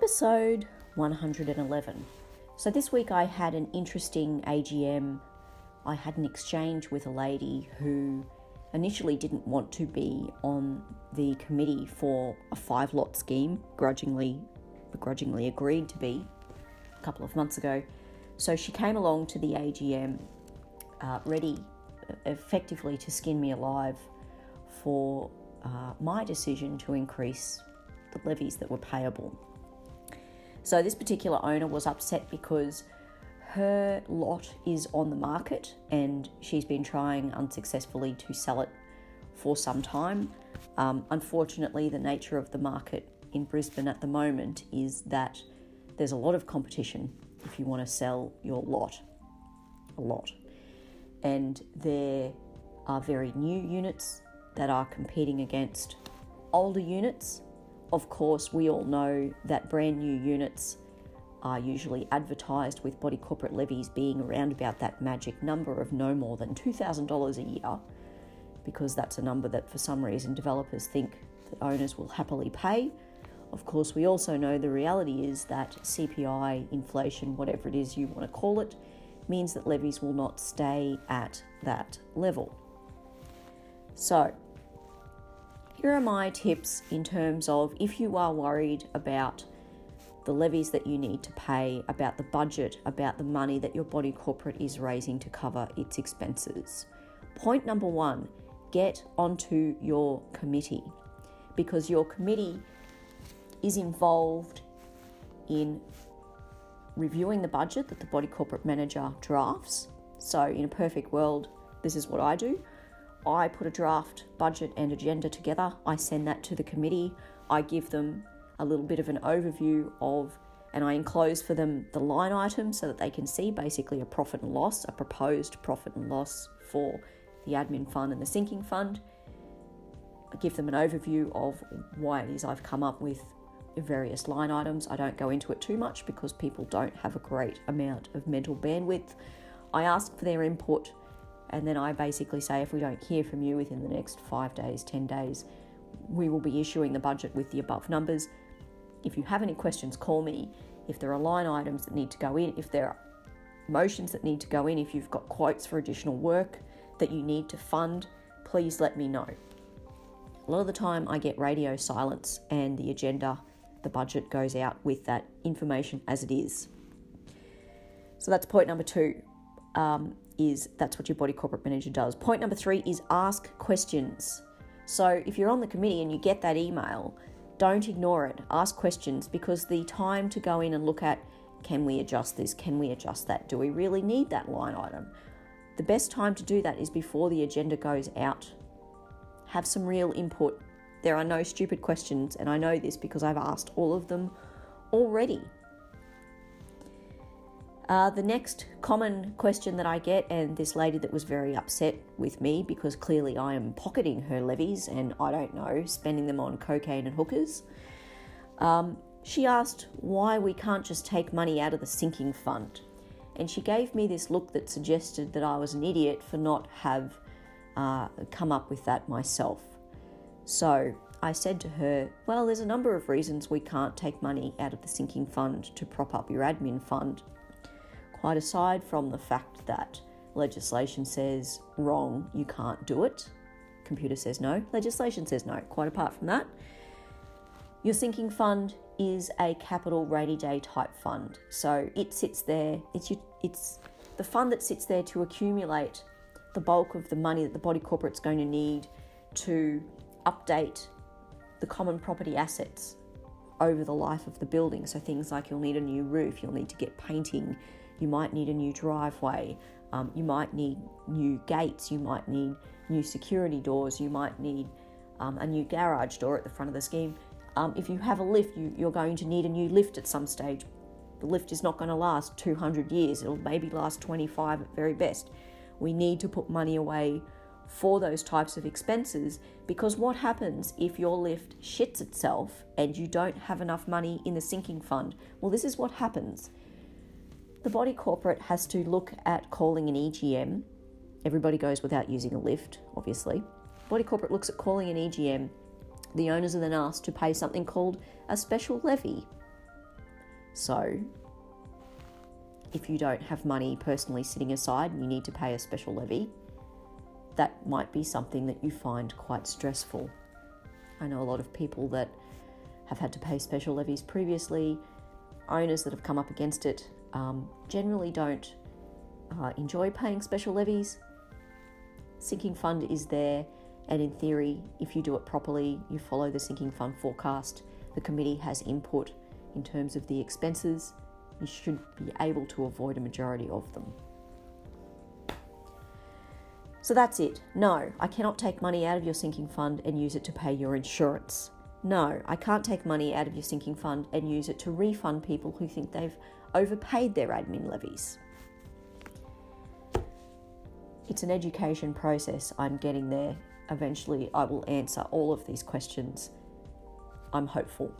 episode 111. So, this week I had an interesting AGM. I had an exchange with a lady who initially didn't want to be on the committee for a five lot scheme, grudgingly, begrudgingly agreed to be a couple of months ago. So, she came along to the AGM uh, ready effectively to skin me alive for uh, my decision to increase the levies that were payable. So, this particular owner was upset because her lot is on the market and she's been trying unsuccessfully to sell it for some time. Um, unfortunately, the nature of the market in Brisbane at the moment is that there's a lot of competition if you want to sell your lot. A lot. And there are very new units that are competing against older units of course, we all know that brand new units are usually advertised with body corporate levies being around about that magic number of no more than $2,000 a year, because that's a number that for some reason developers think that owners will happily pay. Of course, we also know the reality is that CPI, inflation, whatever it is you want to call it, means that levies will not stay at that level. So, here are my tips in terms of if you are worried about the levies that you need to pay, about the budget, about the money that your body corporate is raising to cover its expenses. Point number one get onto your committee because your committee is involved in reviewing the budget that the body corporate manager drafts. So, in a perfect world, this is what I do. I put a draft budget and agenda together. I send that to the committee. I give them a little bit of an overview of, and I enclose for them the line items so that they can see basically a profit and loss, a proposed profit and loss for the admin fund and the sinking fund. I give them an overview of why it is I've come up with various line items. I don't go into it too much because people don't have a great amount of mental bandwidth. I ask for their input and then I basically say if we don't hear from you within the next five days, 10 days, we will be issuing the budget with the above numbers. If you have any questions, call me. If there are line items that need to go in, if there are motions that need to go in, if you've got quotes for additional work that you need to fund, please let me know. A lot of the time, I get radio silence and the agenda, the budget goes out with that information as it is. So that's point number two. Um, is that's what your body corporate manager does. Point number three is ask questions. So if you're on the committee and you get that email, don't ignore it. Ask questions because the time to go in and look at can we adjust this? Can we adjust that? Do we really need that line item? The best time to do that is before the agenda goes out. Have some real input. There are no stupid questions, and I know this because I've asked all of them already. Uh, the next common question that I get, and this lady that was very upset with me because clearly I am pocketing her levies and I don't know, spending them on cocaine and hookers. Um, she asked why we can't just take money out of the sinking fund. And she gave me this look that suggested that I was an idiot for not have uh, come up with that myself. So I said to her, Well, there's a number of reasons we can't take money out of the sinking fund to prop up your admin fund quite aside from the fact that legislation says wrong, you can't do it, computer says no, legislation says no, quite apart from that, your sinking fund is a capital rainy day type fund. So it sits there, it's, your, it's the fund that sits there to accumulate the bulk of the money that the body corporate's going to need to update the common property assets over the life of the building. So things like you'll need a new roof, you'll need to get painting, you might need a new driveway, um, you might need new gates, you might need new security doors, you might need um, a new garage door at the front of the scheme. Um, if you have a lift, you, you're going to need a new lift at some stage. The lift is not going to last 200 years, it'll maybe last 25 at very best. We need to put money away for those types of expenses because what happens if your lift shits itself and you don't have enough money in the sinking fund? Well, this is what happens. The body corporate has to look at calling an EGM. Everybody goes without using a lift, obviously. Body corporate looks at calling an EGM. The owners are then asked to pay something called a special levy. So, if you don't have money personally sitting aside and you need to pay a special levy, that might be something that you find quite stressful. I know a lot of people that have had to pay special levies previously, owners that have come up against it um, generally don't uh, enjoy paying special levies. Sinking fund is there, and in theory, if you do it properly, you follow the sinking fund forecast, the committee has input in terms of the expenses, you should be able to avoid a majority of them. So that's it. No, I cannot take money out of your sinking fund and use it to pay your insurance. No, I can't take money out of your sinking fund and use it to refund people who think they've overpaid their admin levies. It's an education process. I'm getting there. Eventually, I will answer all of these questions. I'm hopeful.